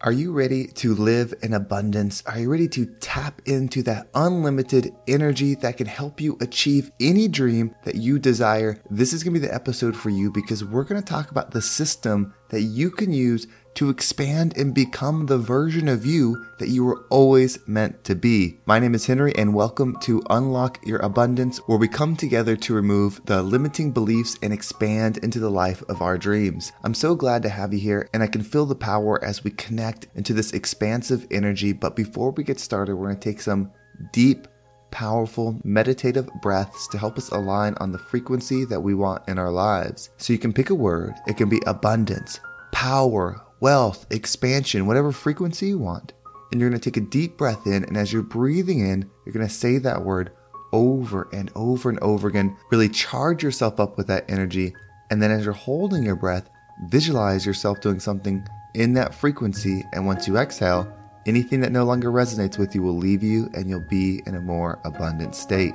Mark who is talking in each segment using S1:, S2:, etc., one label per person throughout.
S1: Are you ready to live in abundance? Are you ready to tap into that unlimited energy that can help you achieve any dream that you desire? This is going to be the episode for you because we're going to talk about the system that you can use to expand and become the version of you that you were always meant to be. My name is Henry, and welcome to Unlock Your Abundance, where we come together to remove the limiting beliefs and expand into the life of our dreams. I'm so glad to have you here, and I can feel the power as we connect into this expansive energy. But before we get started, we're going to take some deep powerful meditative breaths to help us align on the frequency that we want in our lives. So you can pick a word. It can be abundance, power, wealth, expansion, whatever frequency you want. And you're going to take a deep breath in. And as you're breathing in, you're going to say that word over and over and over again. Really charge yourself up with that energy. And then as you're holding your breath, visualize yourself doing something in that frequency. And once you exhale, anything that no longer resonates with you will leave you and you'll be in a more abundant state.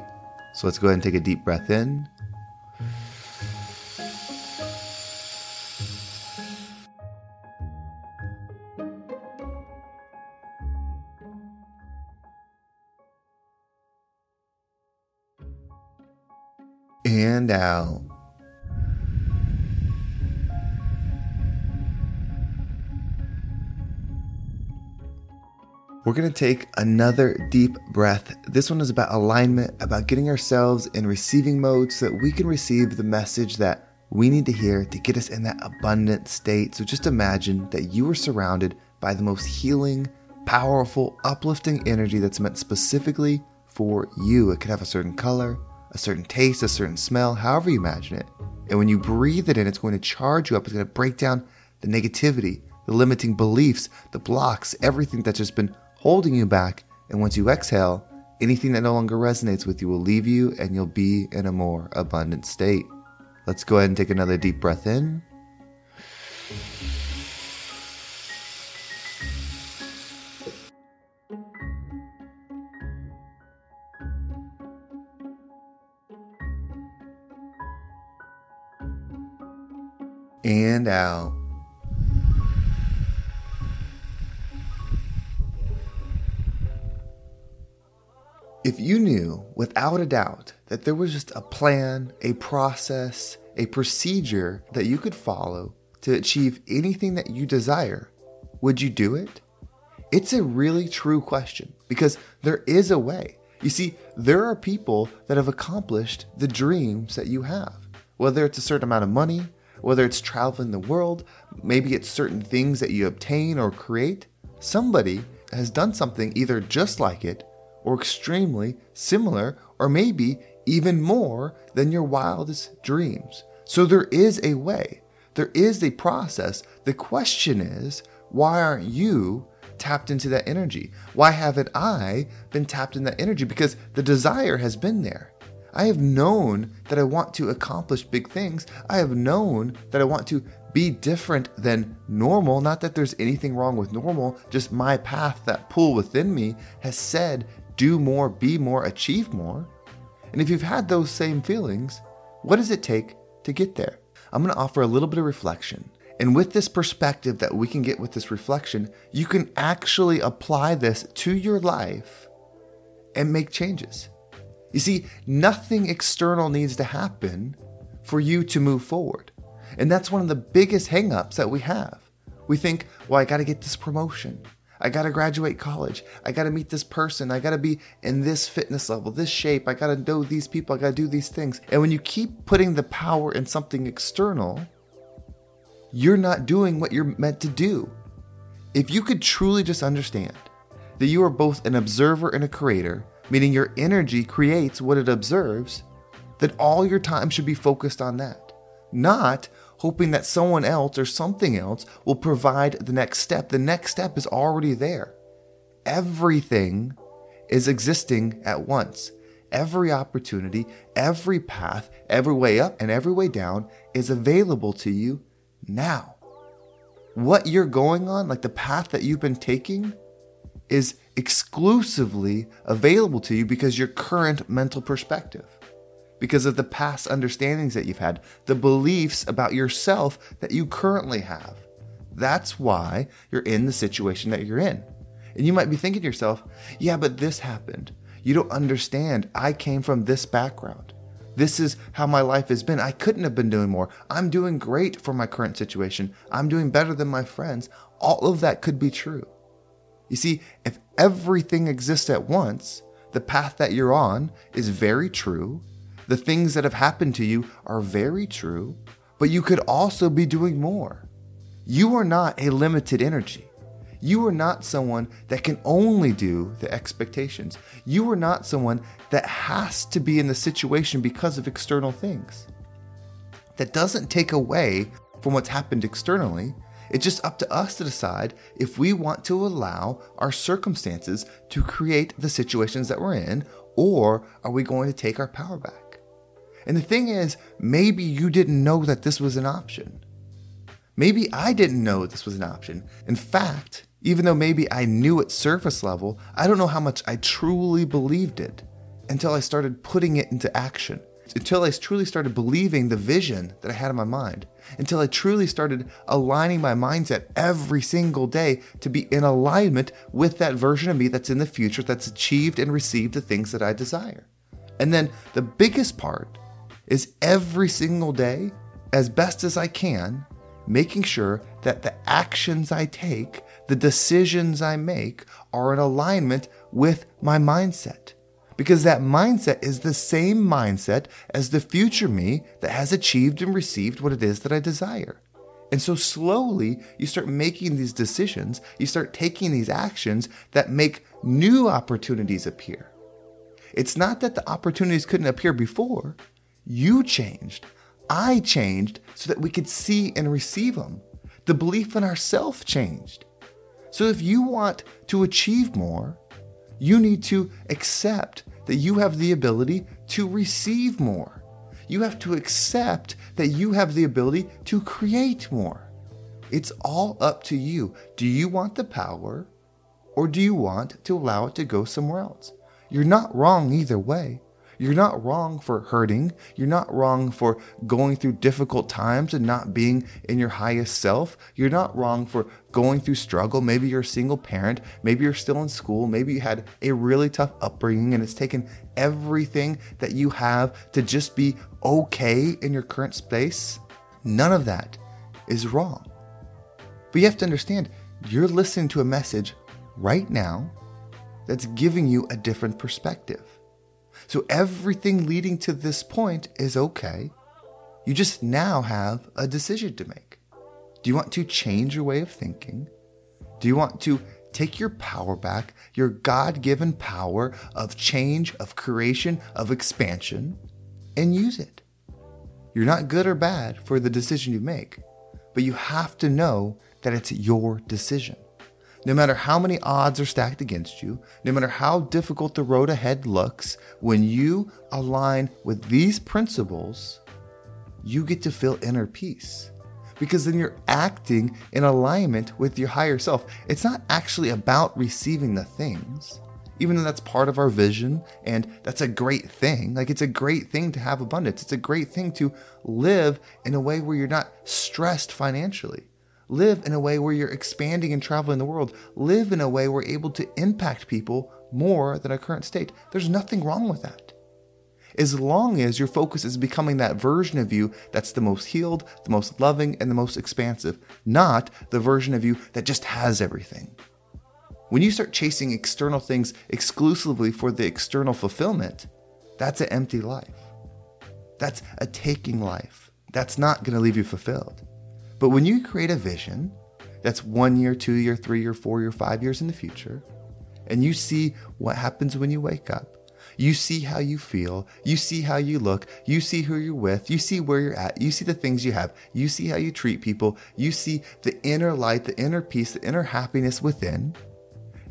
S1: So let's go ahead and take a deep breath in. And out. We're going to take another deep breath. This one is about alignment, about getting ourselves in receiving mode so that we can receive the message that we need to hear to get us in that abundant state. So just imagine that you are surrounded by the most healing, powerful, uplifting energy that's meant specifically for you. It could have a certain color, a certain taste, a certain smell, however you imagine it. And when you breathe it in, it's going to charge you up. It's going to break down the negativity, the limiting beliefs, the blocks, everything that's just been holding you back. And once you exhale, anything that no longer resonates with you will leave you and you'll be in a more abundant state. Let's go ahead and take another deep breath in. And out. If you knew without a doubt that there was just a plan, a process, a procedure that you could follow to achieve anything that you desire, would you do it? It's a really true question because there is a way. You see, there are people that have accomplished the dreams that you have, whether it's a certain amount of money, whether it's traveling the world, maybe it's certain things that you obtain or create, somebody has done something either just like it or extremely similar or maybe even more than your wildest dreams. So there is a way, there is a process. The question is, why aren't you tapped into that energy? Why haven't I been tapped in that energy? Because the desire has been there. I have known that I want to accomplish big things. I have known that I want to be different than normal. Not that there's anything wrong with normal, just my path, that pull within me has said, do more, be more, achieve more. And if you've had those same feelings, what does it take to get there? I'm going to offer a little bit of reflection. And with this perspective that we can get with this reflection, you can actually apply this to your life and make changes. You see, nothing external needs to happen for you to move forward. And that's one of the biggest hangups that we have. We think, well, I got to get this promotion. I got to graduate college. I got to meet this person. I got to be in this fitness level, this shape. I got to know these people. I got to do these things. And when you keep putting the power in something external, you're not doing what you're meant to do. If you could truly just understand that you are both an observer and a creator, meaning your energy creates what it observes, then all your time should be focused on that, not hoping that someone else or something else will provide the next step. The next step is already there. Everything is existing at once. Every opportunity, every path, every way up and every way down is available to you now. What you're going on, like the path that you've been taking, is exclusively available to you because your current mental perspective, because of the past understandings that you've had, the beliefs about yourself that you currently have. That's why you're in the situation that you're in. And you might be thinking to yourself, yeah, but this happened. You don't understand. I came from this background. This is how my life has been. I couldn't have been doing more. I'm doing great for my current situation. I'm doing better than my friends. All of that could be true. You see, if everything exists at once, the path that you're on is very true. The things that have happened to you are very true, but you could also be doing more. You are not a limited energy. You are not someone that can only do the expectations. You are not someone that has to be in the situation because of external things. That doesn't take away from what's happened externally. It's just up to us to decide if we want to allow our circumstances to create the situations that we're in, or are we going to take our power back? And the thing is, maybe you didn't know that this was an option. Maybe I didn't know this was an option. In fact, even though maybe I knew at surface level, I don't know how much I truly believed it until I started putting it into action. Until I truly started believing the vision that I had in my mind. Until I truly started aligning my mindset every single day to be in alignment with that version of me that's in the future that's achieved and received the things that I desire. And then the biggest part is every single day, as best as I can, making sure that the actions I take, the decisions I make, are in alignment with my mindset. Because that mindset is the same mindset as the future me that has achieved and received what it is that I desire. And so slowly you start making these decisions, you start taking these actions that make new opportunities appear. It's not that the opportunities couldn't appear before, you changed. I changed so that we could see and receive them. The belief in ourself changed. So if you want to achieve more, you need to accept that you have the ability to receive more. You have to accept that you have the ability to create more. It's all up to you. Do you want the power or do you want to allow it to go somewhere else? You're not wrong either way. You're not wrong for hurting. You're not wrong for going through difficult times and not being in your highest self. You're not wrong for going through struggle. Maybe you're a single parent. Maybe you're still in school. Maybe you had a really tough upbringing and it's taken everything that you have to just be okay in your current space. None of that is wrong. But you have to understand you're listening to a message right now that's giving you a different perspective. So everything leading to this point is okay. You just now have a decision to make. Do you want to change your way of thinking? Do you want to take your power back, your God given power of change, of creation, of expansion, and use it? You're not good or bad for the decision you make, but you have to know that it's your decision. No matter how many odds are stacked against you, no matter how difficult the road ahead looks, when you align with these principles, you get to feel inner peace. Because then you're acting in alignment with your higher self. It's not actually about receiving the things, even though that's part of our vision and that's a great thing. Like, it's a great thing to have abundance. It's a great thing to live in a way where you're not stressed financially. Live in a way where you're expanding and traveling the world. Live in a way where we're able to impact people more than our current state. There's nothing wrong with that. As long as your focus is becoming that version of you that's the most healed, the most loving, and the most expansive, not the version of you that just has everything. When you start chasing external things exclusively for the external fulfillment, that's an empty life. That's a taking life. That's not going to leave you fulfilled. But when you create a vision that's one year, two year, three year, four year, five years in the future, and you see what happens when you wake up, You see how you feel. You see how you look. You see who you're with. You see where you're at. You see the things you have. You see how you treat people. You see the inner light, the inner peace, the inner happiness within.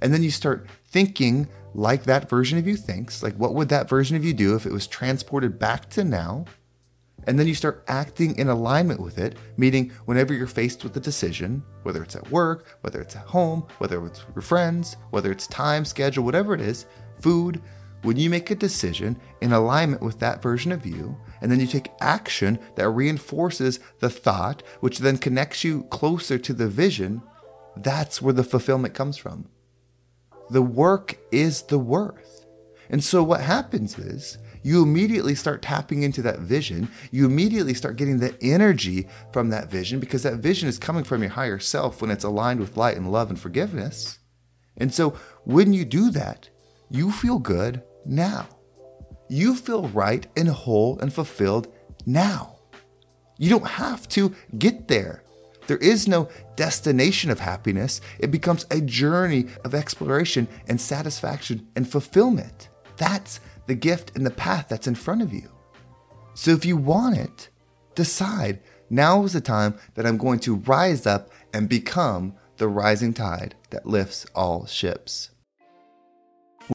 S1: And then you start thinking like that version of you thinks. Like, what would that version of you do if it was transported back to now? And then you start acting in alignment with it, meaning whenever you're faced with a decision, whether it's at work, whether it's at home, whether it's with your friends, whether it's time, schedule, whatever it is, food, when you make a decision in alignment with that version of you, and then you take action that reinforces the thought, which then connects you closer to the vision, that's where the fulfillment comes from. The work is the worth. And so what happens is you immediately start tapping into that vision. You immediately start getting the energy from that vision because that vision is coming from your higher self when it's aligned with light and love and forgiveness. And so when you do that, you feel good now. You feel right and whole and fulfilled now. You don't have to get there. There is no destination of happiness. It becomes a journey of exploration and satisfaction and fulfillment. That's the gift and the path that's in front of you. So if you want it, decide now is the time that I'm going to rise up and become the rising tide that lifts all ships.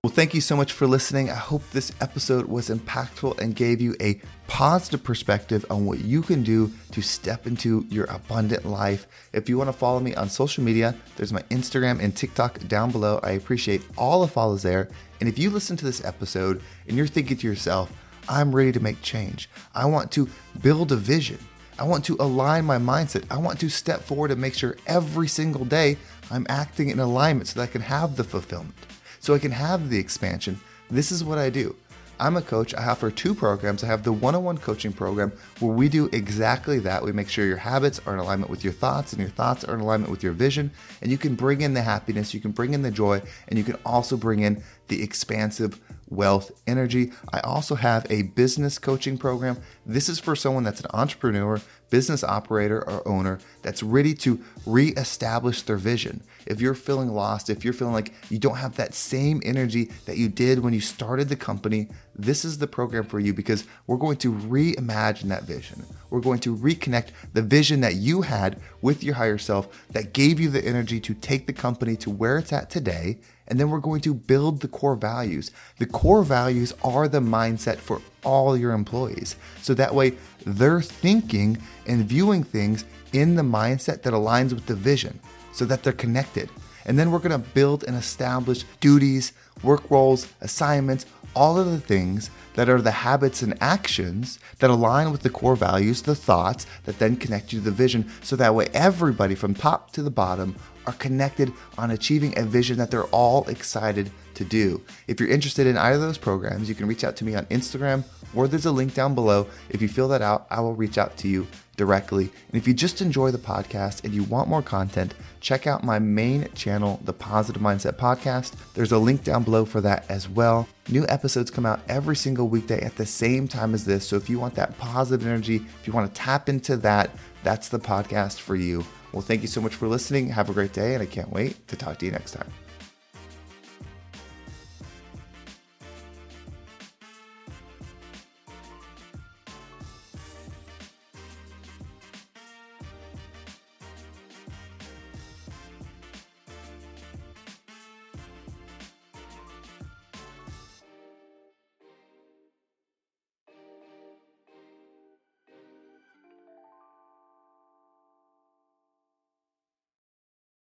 S1: Well, thank you so much for listening. I hope this episode was impactful and gave you a positive perspective on what you can do to step into your abundant life. If you want to follow me on social media, there's my Instagram and TikTok down below. I appreciate all the follows there. And if you listen to this episode and you're thinking to yourself, I'm ready to make change, I want to build a vision. I want to align my mindset. I want to step forward and make sure every single day I'm acting in alignment so that I can have the fulfillment so I can have the expansion. This is what I do. I'm a coach. I offer two programs. I have the one on one coaching program where we do exactly that. We make sure your habits are in alignment with your thoughts and your thoughts are in alignment with your vision. And you can bring in the happiness, you can bring in the joy, and you can also bring in the expansive wealth energy. I also have a business coaching program. This is for someone that's an entrepreneur, business operator, or owner that's ready to reestablish their vision. If you're feeling lost, if you're feeling like you don't have that same energy that you did when you started the company, this is the program for you because we're going to reimagine that vision. We're going to reconnect the vision that you had with your higher self that gave you the energy to take the company to where it's at today and then we're going to build the core values. The core values are the mindset for all your employees. So that way they're thinking and viewing things in the mindset that aligns with the vision so that they're connected. And then we're going to build and establish duties, work roles, assignments, all of the things that are the habits and actions that align with the core values, the thoughts that then connect you to the vision. So that way everybody from top to the bottom are connected on achieving a vision that they're all excited to do. If you're interested in either of those programs, you can reach out to me on Instagram or there's a link down below. If you fill that out, I will reach out to you directly. And if you just enjoy the podcast and you want more content, check out my main channel, the Positive Mindset Podcast. There's a link down below for that as well. New episodes come out every single weekday at the same time as this. So if you want that positive energy, if you want to tap into that, that's the podcast for you. Well, thank you so much for listening. Have a great day, and I can't wait to talk to you next time.